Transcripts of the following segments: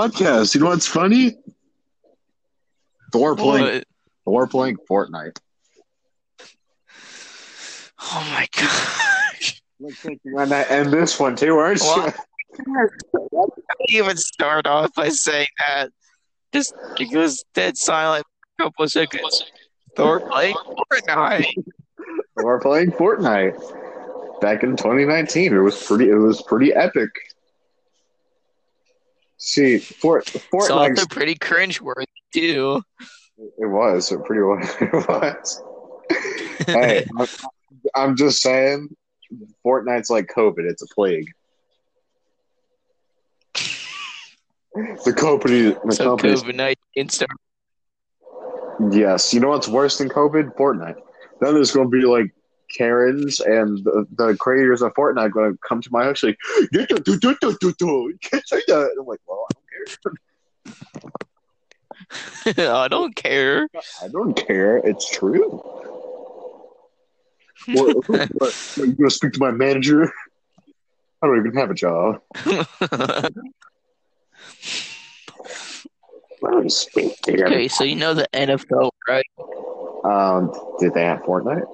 podcast. You know what's funny? Thor playing What? Thor playing Fortnite. Oh my gosh. Looks like you're gonna end this one too, aren't What? How do you even start off by saying that? Just it goes dead silent for a couple of seconds. Thor playing Fortnite. Thor playing Fortnite. Back in 2019, it was pretty. It was pretty epic. See, Fort It's Fortnite. also pretty cringe cringeworthy too. It was. It pretty was. It was. hey, I'm, I'm just saying, Fortnite's like COVID. It's a plague. The company, the so company's COVID nineteen. Yes, you know what's worse than COVID? Fortnite. Then there's going to be like Karens and the, the creators of Fortnite going to come to my house like, "Do, do, do, do, do, do, do. you can't say that. I'm like, well, I don't care. I don't care. I don't care. It's true. What, what, what, you going to speak to my manager? I don't even have a job. Let me speak to you. okay, so you know the NFL, right? Um, did they have Fortnite?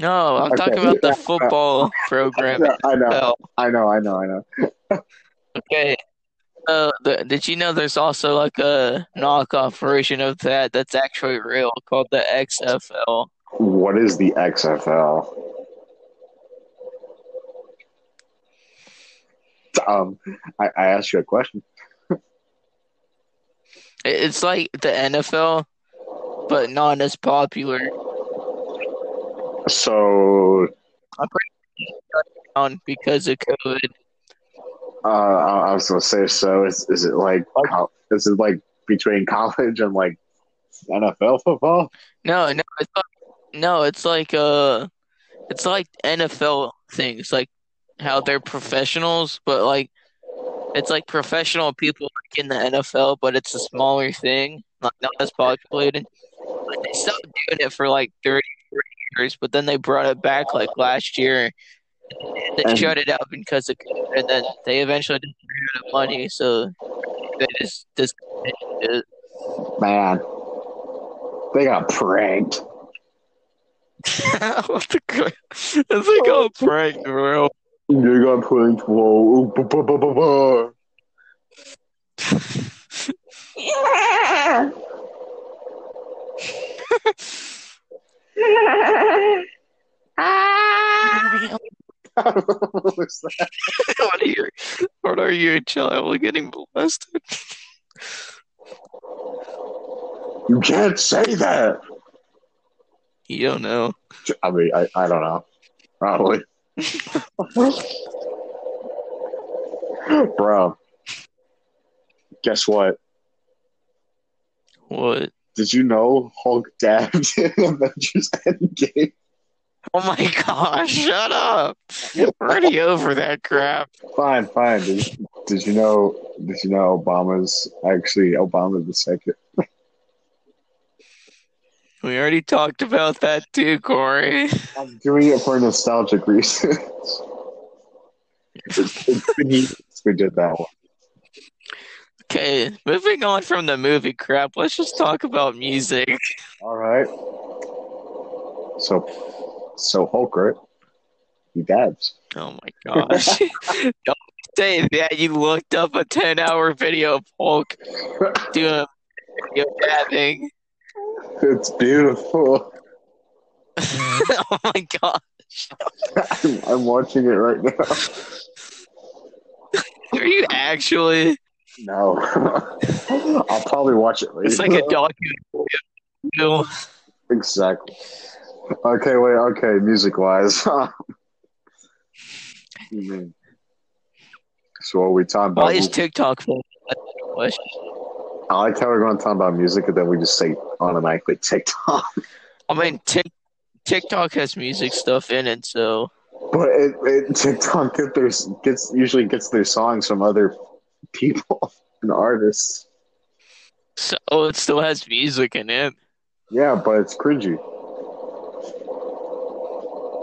No, I'm Okay. talking about the football program. I know. I know. I know. I know. Okay. Uh, the, did you know there's also like a knockoff version of that that's actually real called the XFL? What is the XFL? Um, I, I asked you a question. It's like the NFL, but not as popular. So, On because of COVID. uh, I I was gonna say, so is is it like is it like between college and like NFL football? No, no, it's like, no, it's like uh, it's like NFL things, like how they're professionals, but like it's like professional people like in the NFL, but it's a smaller thing, like not as populated. But they stopped doing it for like 30, 40 years, but then they brought it back like last year. They And- shut it down because of and then they eventually just ran out of money, so they just discontinued it. Man, they got pranked. what the? It's like a bro. They got pranked. Whoa! bu- bu- bu- bu- bu. That? what are you? What are you, a child getting molested? You can't say that. You don't know. I mean, I, I don't know. Probably. Bro, guess what? What? Did you know Hulk dabbed in Avengers Endgame? Oh my gosh! Shut up! We're already over that crap. Fine, fine. Did, did you know? Did you know Obama's actually Obama the second? We already talked about that too, Corey. I'm doing it for nostalgic reasons. It's- it's been years we did that one. Okay, moving on from the movie crap, let's just talk about music. All right. So, so Hulk, right? He dabs. Oh my gosh! don't say that. You looked up a ten-hour video of Hulk doing video dabbing. It's beautiful. oh my gosh! I'm, I'm watching it right now. Are you actually? No, I'll probably watch it later. It's like a documentary. exactly. Okay, wait. Okay, music wise. so are we talking about? Why is TikTok full? That's the question. I like how we're going to talk about music, and then we just say automatically TikTok. I mean, Tik TikTok has music stuff in it, so But it, it, TikTok get their, gets usually gets their songs from other people and artists. so it still has music in it. Yeah, but it's cringy.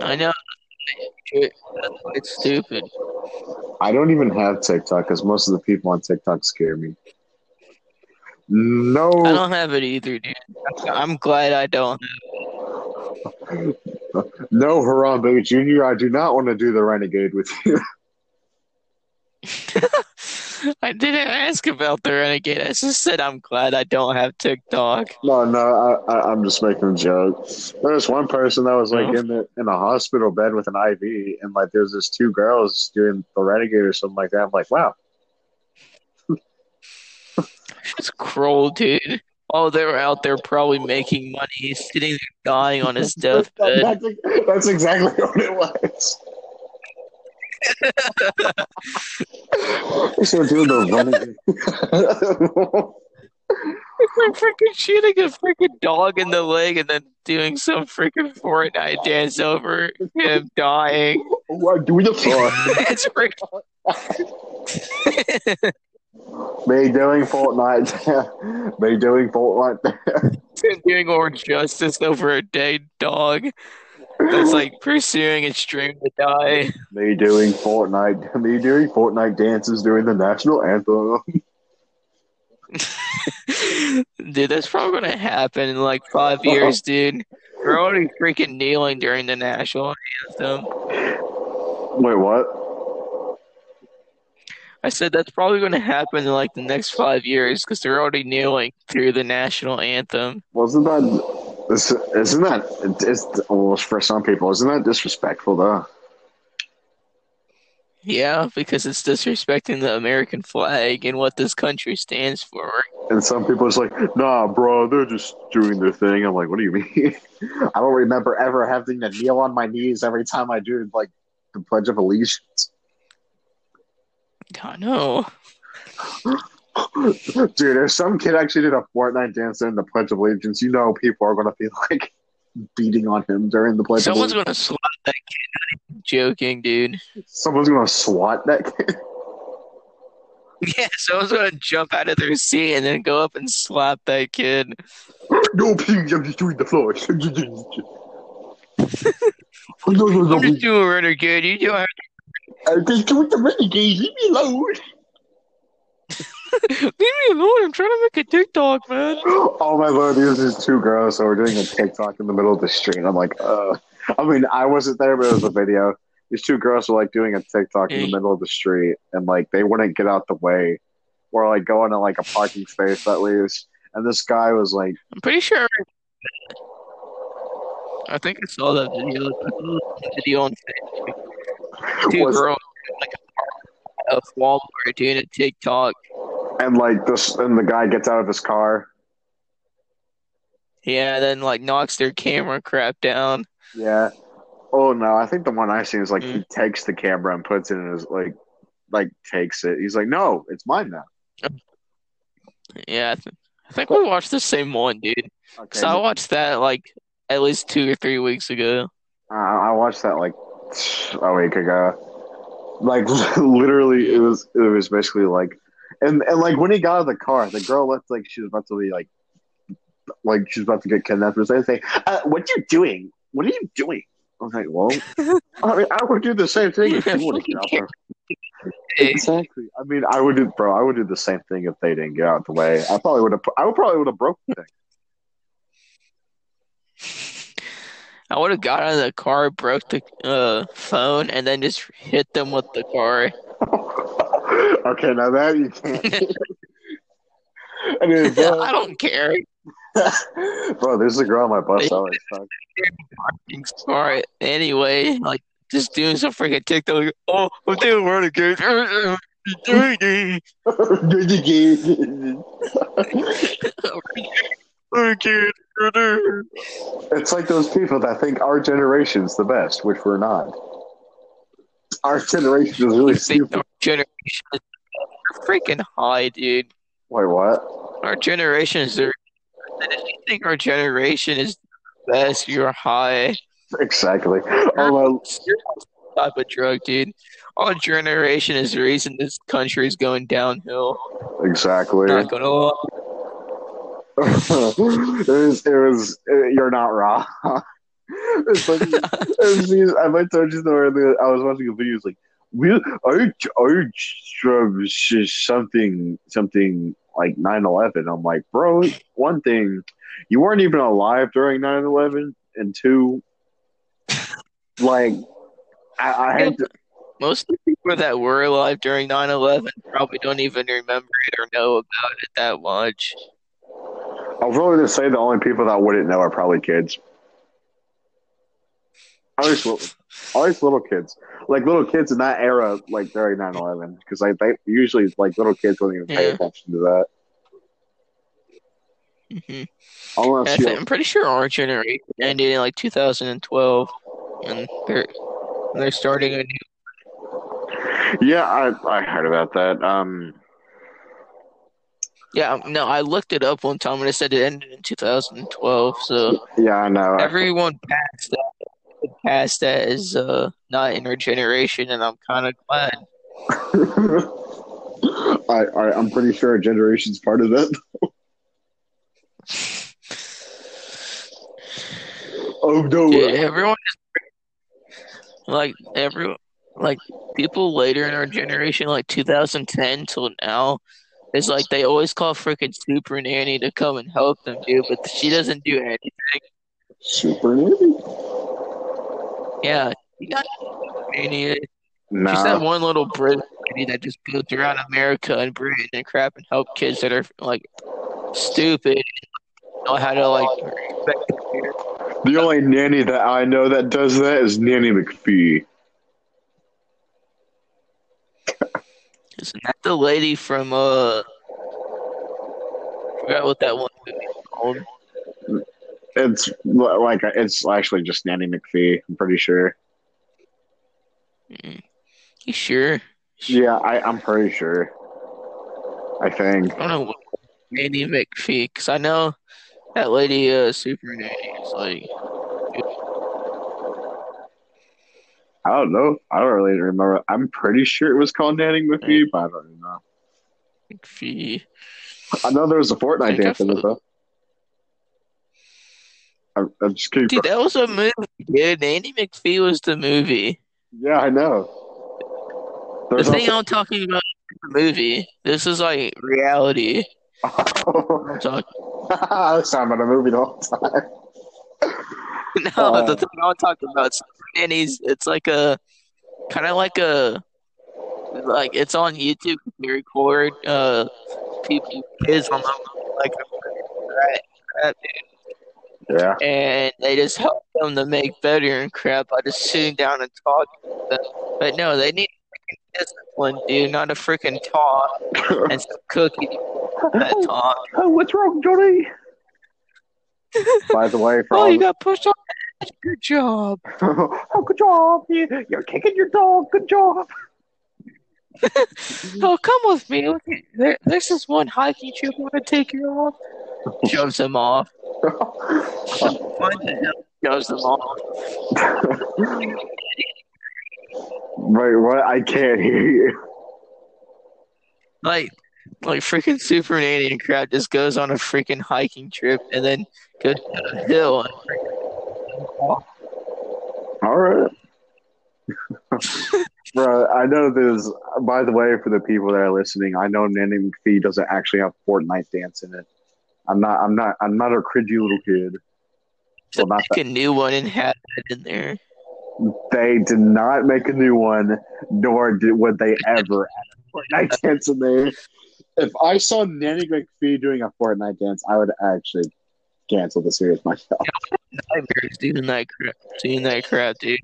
I know. It's stupid. I don't even have TikTok because most of the people on TikTok scare me. No, I don't have it either, dude. I'm glad I don't. no, Harambe Jr. I do not want to do the renegade with you. I didn't ask about the renegade. I just said I'm glad I don't have TikTok. No, no, I, I, I'm just making a joke. There was one person that was like Oh. in the in a hospital bed with an IV, and like there's this two girls doing the renegade or something like that. I'm like, wow, It's cruel, dude. Oh, they were out there probably making money. He's sitting there dying on his deathbed. that's, that's exactly what it was. So doing the renegade. Like freaking shooting a freaking dog in the leg and then doing some freaking Fortnite dance over him dying. what do the fuck? it's freaking. Me doing Fortnite. Me doing Fortnite. doing more justice over a dead dog that's like pursuing its dream to die. Me doing Fortnite. Me doing Fortnite dances during the national anthem. dude, that's probably gonna happen in like five years, dude. We're already freaking kneeling during the national anthem. Wait, what? I said that's probably gonna happen in like the next five years because they're already kneeling through the national anthem. Wasn't that? This, isn't that? It's well, for some people, isn't that disrespectful though? Yeah, because it's disrespecting the American flag and what this country stands for. And some people it's like, nah, bro, they're just doing their thing. I'm like, what do you mean? I don't remember ever having to kneel on my knees every time I do like the Pledge of Allegiance. I know. Dude, if some kid actually did a Fortnite dance during the Pledge of Allegiance, you know people are gonna be like beating on him during the Pledge Someone's of Allegiance. gonna slap that kid. Not joking, dude. Someone's gonna swat that kid. Yeah, someone's gonna jump out of their seat and then go up and slap that kid. no, please, I'm just doing the floor. no, no, no, I'm just doing renegade. You don't have I'm just doing the renegade. Leave me alone. to leave me alone. I'm trying to make a TikTok, man. Oh my lord, these are two girls. So we're doing a TikTok in the middle of the street. I'm like, uh, I mean, I wasn't there, but it was a video. These two girls were like doing a TikTok in the middle of the street, and like they wouldn't get out the way, or like go into like a parking space that leaves. And this guy was like, I'm pretty sure. I think I saw that video. That video on Facebook. Two was, girls like a Walmart doing a TikTok. And like this, and the guy gets out of his car. Yeah, then like knocks their camera crap down. Yeah. Oh no, I think the one I seen is like he Mm. takes the camera and puts it in his like, like takes it. He's like, no, it's mine now. Yeah, I, th- I think we watched the same one, dude. Okay. So I watched that like at least two or three weeks ago. Uh, I watched that like a week ago. Like literally, it was it was basically like, and and like when he got out of the car, the girl looked like she was about to be like, like she's about to get kidnapped. Was they say, uh, "What you doing? What are you doing?" I was like, "Well, I mean, I would do the same thing if you would get out there." Exactly. I mean, I would do, bro. I would do the same thing if they didn't get out the way. I probably would have. I would probably would have broke the thing. I would have got out of the car, broke the uh, phone, and then just hit them with the car. okay, now that you can't. I mean, bro, I don't care. bro, there's a girl on my bus. I always talk. Car anyway, like just doing some freaking TikTok. Oh, I'm doing. Renegade. Renegade. it's like those people that think our generation's the best, which we're not. Our generation is really stupid. Generation is freaking high, dude. Wait, what? Our generation is the. If you think our generation is the best, you're high. Exactly. Although, type of drug, dude. Our generation is the reason this country is going downhill. exactly. Not gonna lie. it was. It was. You're not wrong. it's like, it's, I might told you earlier. I was watching a video. It's like, we are are something something like 9-11. I'm like, bro, one thing, you weren't even alive during 9-11, and two, like, I, I had to, Most of the people that were alive during 9/11 probably don't even remember it or know about it that much. I was really to say the only people that wouldn't know are probably kids. Least, little, least little kids, like little kids in that era, like during 9-11. because I they usually like little kids don't even pay Yeah. attention to that. hmm Unless I you, think, I'm pretty sure our generation ended in like 2012, and they're they're starting a new. yeah, I I heard about that. Um, Yeah, no, I looked it up one time and it said it ended in 2012. So yeah, I know. everyone passed that, past that is uh not in our generation, and I'm kind of glad. I, I I'm pretty sure our generation's part of that. Oh no! Dude, everyone is like everyone like people later in our generation, like 2010 till now, is like they always call freaking Super Nanny to come and help them, dude, but she doesn't do anything. Super Nanny? Yeah, got Nanny. She's that one little Brit that just goes around America and Britain and crap and help kids that are like stupid know how to like respect their parents. The only nanny that I know that does that is Nanny McPhee. Isn't that the lady from uh? I Forgot what that one movie was called. It's like it's actually just Nanny McPhee. I'm pretty sure. Mm. You sure? Yeah, I, I'm pretty sure. I think. I don't know what Nanny McPhee, because I know that lady, uh, Super Nanny is like, I don't know. I don't really remember. I'm pretty sure it was called Nanny McPhee, but I don't know. McPhee. I know there was a Fortnite dance in it though. I'm, I'm just. Dude, that was a movie, dude. Nanny McPhee was the movie. Yeah, I know. The There's thing I'm talking about is the movie. This is like reality. I'm talking. I was talking about a movie the whole time. No, Uh, the thing I'm talking about is nannies. It's like a kind of like a like it's on YouTube. They record uh people kids on the like crap, crap, Yeah. and they just help them to make better and crap by just sitting down and talking. to them. But no, they need freaking discipline, dude, not a freaking talk and some cookie. that talk. Oh, what's wrong, Johnny? By the way, for Oh, you got pushed off. Good job. oh, good job. You- You're kicking your dog. Good job. Oh, come with me. Look there, there's this one hiking trip I want to take you off. Shoves him off. What the him. Wait, what? I can't hear you. Like, like freaking Super Nanny and crap just goes on a freaking hiking trip and then goes to a hill. And All right. Bro, I know there's, by the way, for the people that are listening, I know Nanny McPhee doesn't actually have Fortnite dance in it. I'm not, I'm not, I'm not a cridgy little kid. to Well, not make a new one and have it in there. They did not make a new one, nor did would they ever add a Fortnite dance in there. If I saw Nanny McPhee doing a Fortnite dance, I would actually cancel the series myself. Nightmares doing that crap. Doing that crap, dude.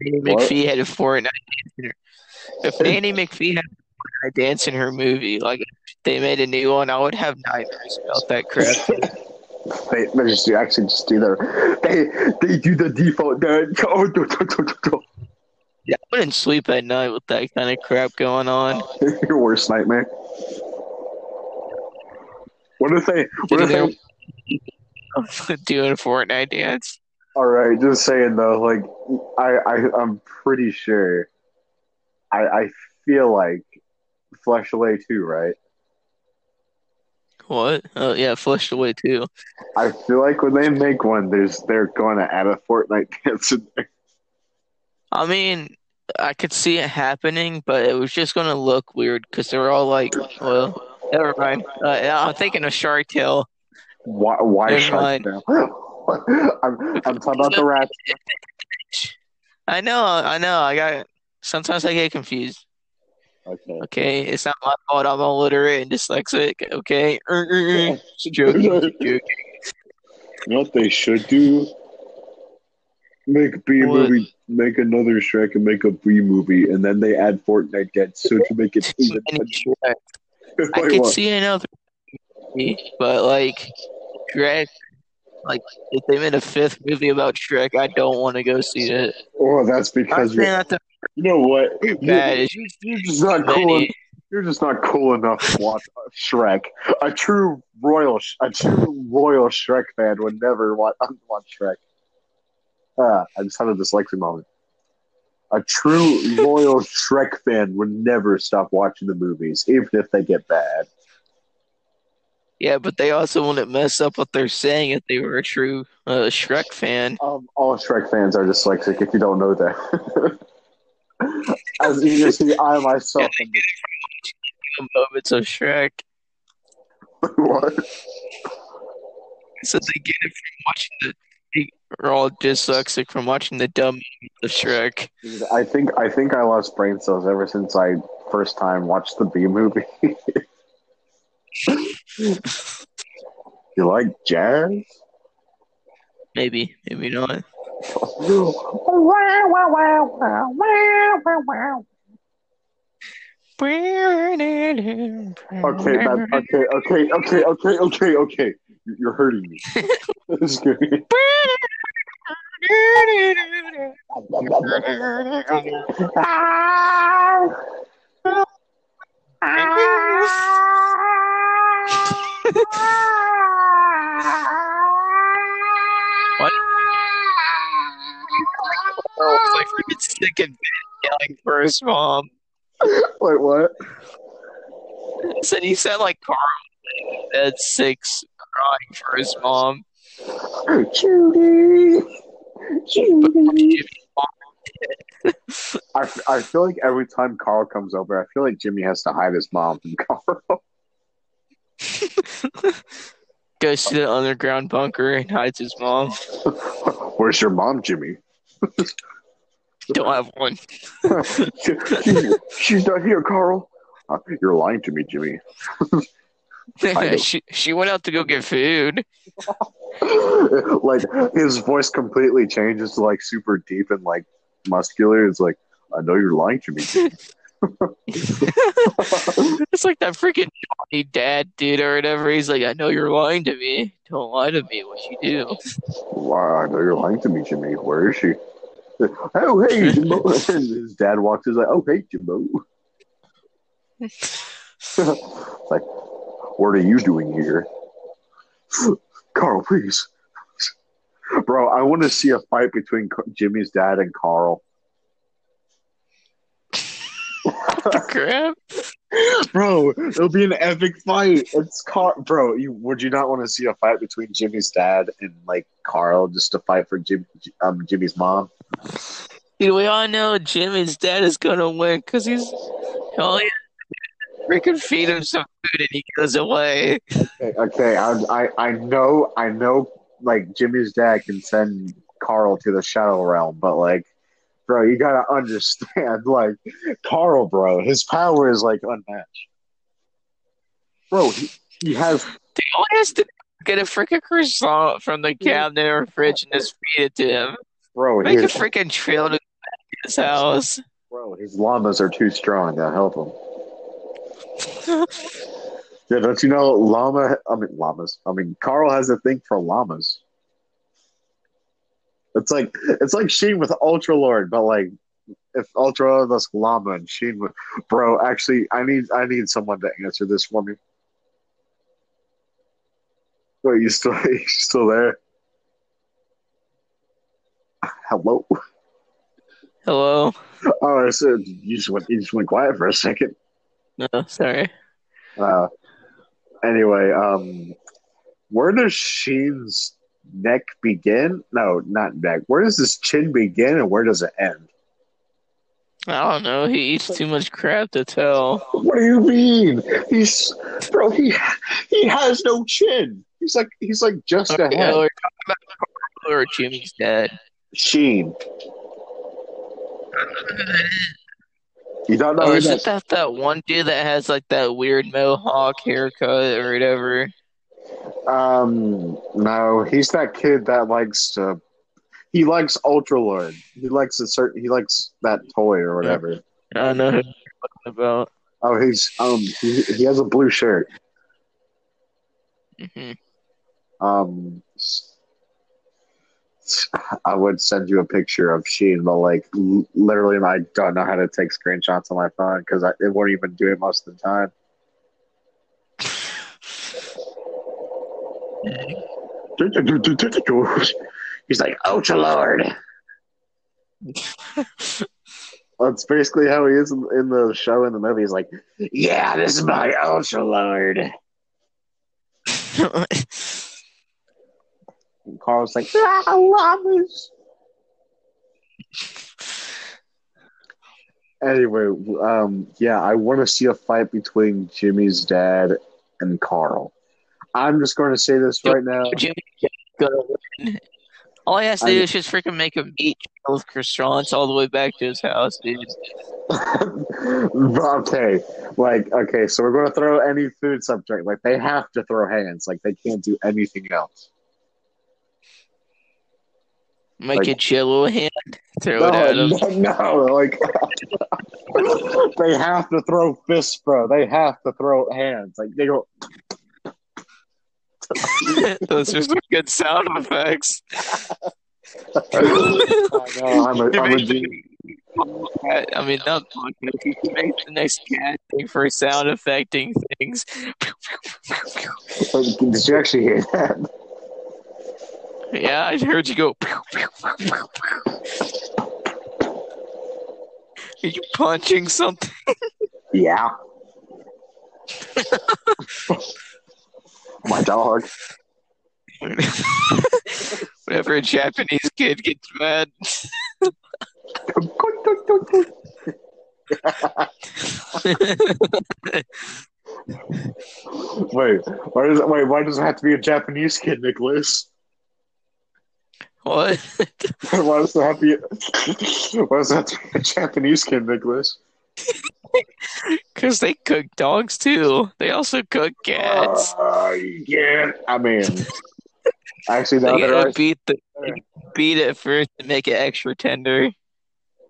Nanny What? McPhee had a Fortnite dance in her. If Nanny McPhee had a Fortnite dance in her movie, like if they made a new one, I would have nightmares about that crap. They, they just do actually just do their they they do the default. Oh, do, do, do, do, do. Yeah, I wouldn't sleep at night with that kind of crap going on. Your worst nightmare. What if they? What if they? doing Fortnite dance. All right, just saying though. Like, I, I I'm pretty sure. I I feel like Flushed Away too, right? What? Oh yeah, flushed away too. I feel like when they make one, there's they're going to add a Fortnite dance in there. I mean, I could see it happening, but it was just gonna look weird because they were all like, well, never mind. Uh, I'm thinking of Shark Tale. Why? Why Never Shark. Tale? I'm I'm talking about the rat. I know, I know. I got sometimes I get confused. Okay. Okay, it's not my fault. I'm illiterate and dyslexic. Okay, mm, mm, mm. joking, just joking. You know what they should do? Make a B What? movie, make another Shrek, and make a B movie, and then they add Fortnite dance so to make it even. I could see another, movie, but like Shrek, like if they made a fifth movie about Shrek, I don't want to go see it. Oh, that's because you're. that the You know what? You, bad is you're, you're just not cool. en- You're just not cool enough to watch Shrek. A true royal, a true royal Shrek fan would never watch, watch Shrek. Ah, I just had a dyslexia moment. A true loyal Shrek fan would never stop watching the movies, even if they get bad. Yeah, but they also wouldn't mess up what they're saying if they were a true uh, Shrek fan. Um, all Shrek fans are dyslexic. If you don't know that, as you can see, I myself Moments of Shrek. what? So they get it from watching the. Are all dyslexic from watching the dumb moments of Shrek. I think I think I lost brain cells ever since I first time watched the B movie. you like jazz? Maybe, maybe not. Okay, that, okay, okay, okay, okay, okay, okay. You- You're hurting me. This is good. like freaking sick and yelling for his mom. Wait, what? Said he said like Carl at six crying for his mom. Judy, Judy. Jimmy I, I feel like every time Carl comes over, I feel like Jimmy has to hide his mom from Carl. goes to the underground bunker and hides his mom. Where's your mom, Jimmy? Don't have one. She- she's not here, Carl. Uh, you're lying to me, Jimmy. she she went out to go get food. like his voice completely changes to like super deep and like muscular. It's like, I know you're lying to me. It's like that freaking Johnny dad dude or whatever. He's like, I know you're lying to me. Don't lie to me. What you do? wow, I know you're lying to me, Jimmy. Where is she? Oh, hey, Jimbo. And his dad walks he's like, oh, hey, Jimbo. like, what are you doing here? Carl, please. Bro, I want to see a fight between Jimmy's dad and Carl. Crap. Bro, it'll be an epic fight. It's Carl. Bro, you, would you not want to see a fight between Jimmy's dad and like Carl just to fight for Jim, um, Jimmy's mom? Dude, we all know Jimmy's dad is gonna win because he's all he has to do is freaking feed him some food and he goes away. Okay, okay I, I, I know, I know. Like Jimmy's dad can send Carl to the Shadow Realm, but like, bro, you gotta understand. Like, Carl, bro, his power is like unmatched. Bro, he, he has Dude, all he has to get a freaking croissant from the cabinet or fridge and just feed it to him. bro, Make a freaking trail to his house. bro, his llamas are too strong to help him. Yeah, don't you know llama? I mean llamas. I mean Carl has a thing for llamas. It's like it's like Sheen with Ultra Lord, but like if Ultra Lord was llama and Sheen with bro. Actually, I need I need someone to answer this for me. Wait, you still you still there? Hello. Hello? Oh, I said you just went you just went quiet for a second. No, sorry. Uh, Anyway, um, where does Sheen's neck begin? No, not neck. Where does his chin begin and where does it end? I don't know. He eats too much crap to tell. What do you mean? He's bro. He he has no chin. He's like he's like just a Okay, head. we're talking about or Jimmy's dad. Sheen. You don't know Oh, isn't that that one dude that has like that weird mohawk haircut or whatever? Um, no, he's that kid that likes to. He likes Ultra Lord. He likes a certain. He likes that toy or whatever. I know talking about. Oh, he's um. He, he has a blue shirt. hmm Um, I would send you a picture of Sheen, but like literally, I don't know how to take screenshots on my phone because it won't even do it most of the time. He's like Ultra Lord. That's basically how he is in, in the show in the movie. He's like, "Yeah, this is my Ultra Lord." And Carl's like, "Ah, llamas." Anyway, um, yeah, I want to see a fight between Jimmy's dad and Carl. I'm just going to say this right now. Jimmy. All he has to I- do is just freaking make a meat with croissants all the way back to his house, dude. okay, like okay, so we're going to throw any food subject. Like they have to throw hands. Like they can't do anything else. Make Like- a jello hand, throw it at him. No, no, no, like they have to throw fists, bro. They have to throw hands. Like they go. Those are some good sound effects. I know, I'm a, I'm a genius. I mean, not podcast. You can make the next casting for sound affecting things. Did you actually hear that? Yeah, I heard you go. Are you punching something? Yeah. My dog. Whenever a Japanese kid gets mad. Wait, why does it, wait? Why does it have to be a Japanese kid, Nicholas? what? Why does it have to be? Why does it have to be a Japanese kid, Nicholas? Because they cook dogs too. They also cook cats. Uh, yeah, I mean, actually, no, They gotta are, beat the beat it first to make it extra tender.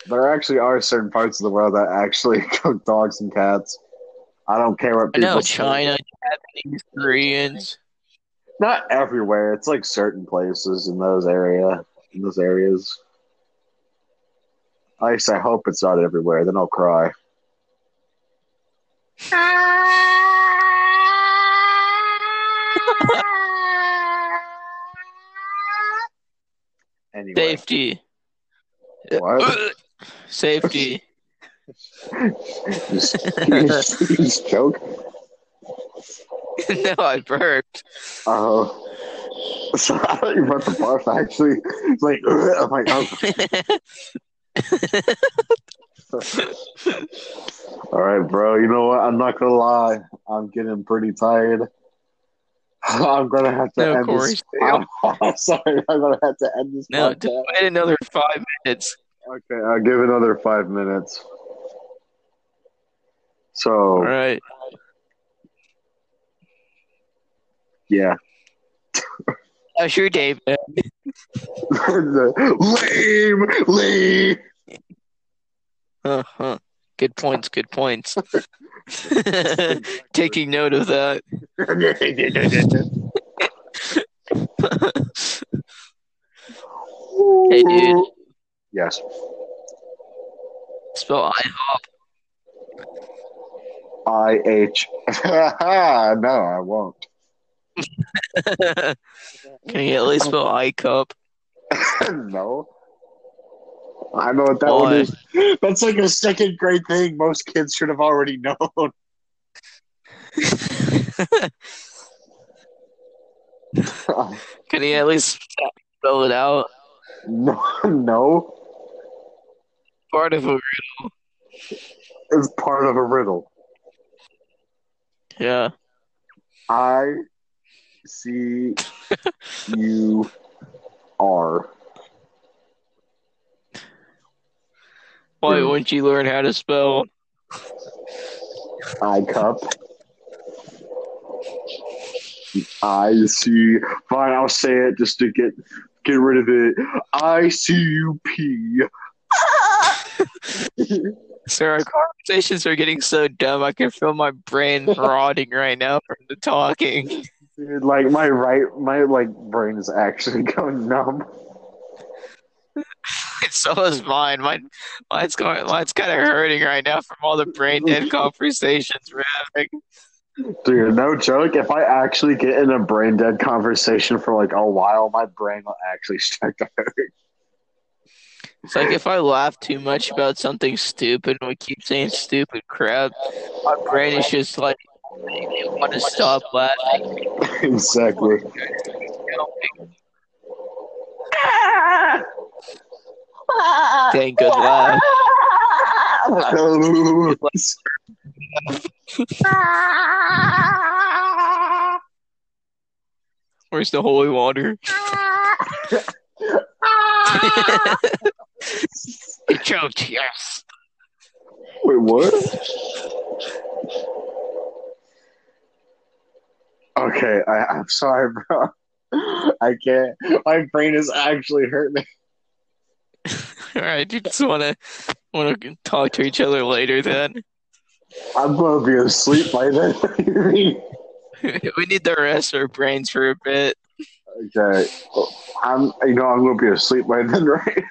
there actually are certain parts of the world that actually cook dogs and cats. I don't care what I people know say. China, Japanese, Koreans. Not everywhere. It's like certain places in those area in those areas. At least I hope it's not everywhere. Then I'll cry. Anyway, Safety. what? Safety. Just, just joke. no, I burped. Uh-huh. Oh. So I thought you meant the barf actually. It's like, I'm like, oh. All right, bro. You know what? I'm not gonna lie. I'm getting pretty tired. I'm gonna have to No, end Corey, this. I'm, I'm sorry. I'm gonna have to end this. no, podcast. wait another five minutes. Okay, I'll give another five minutes. So All right. yeah, Day, man? lame, lame. Uh-huh. Good points, good points. Taking note of that. Hey, dude. Yes. Spell IHOP. I H. no, I won't. Can you at least spell I iCup? no. I know what that one is. That's like a second grade thing most kids should have already known. Can he at least spell it out? no, no, Part of a riddle. it's part of a riddle. yeah. I C U R. Why wouldn't you learn how to spell? I cup. I see. Fine, I'll say it just to get get rid of it. I C U P. So our conversations are getting so dumb. I can feel my brain rotting right now from the talking. Dude, like my right, my like brain is actually going numb. So is mine. Mine, mine's going. Mine's kind of hurting right now from all the brain dead conversations we're having. Dude, no joke. If I actually get in a brain dead conversation for like a while, my brain will actually start to hurt. It's like if I laugh too much about something stupid and we keep saying stupid crap, my brain is just like, want to stop laughing. exactly. Dang good laugh. Where's the holy water? He choked. Yes. Wait, what? Okay, I, I'm sorry, bro. I can't. My brain is actually hurting. All right. You just want to want to talk to each other later then. I'm gonna be asleep by then. What do you mean? we need to rest our brains for a bit. okay, I'm. You know, I'm gonna be asleep by then, right?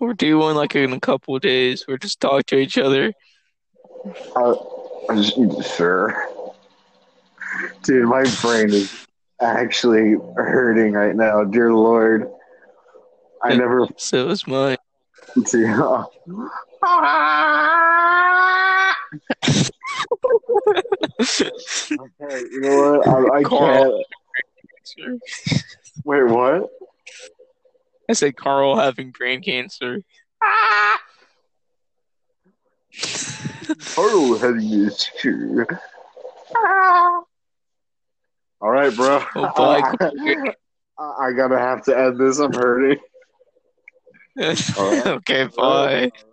We're doing like in a couple of days. We're just talk to each other. Uh, sure. Dude, my brain is actually hurting right now. Dear Lord, I never. So is mine. See, okay, you know what? I, I Carl. can't. Wait, what? I said Carl having brain cancer. Oh, Carl having this too. All right, bro. Oh. I, I gotta have to end this. I'm hurting. okay, bye. Right.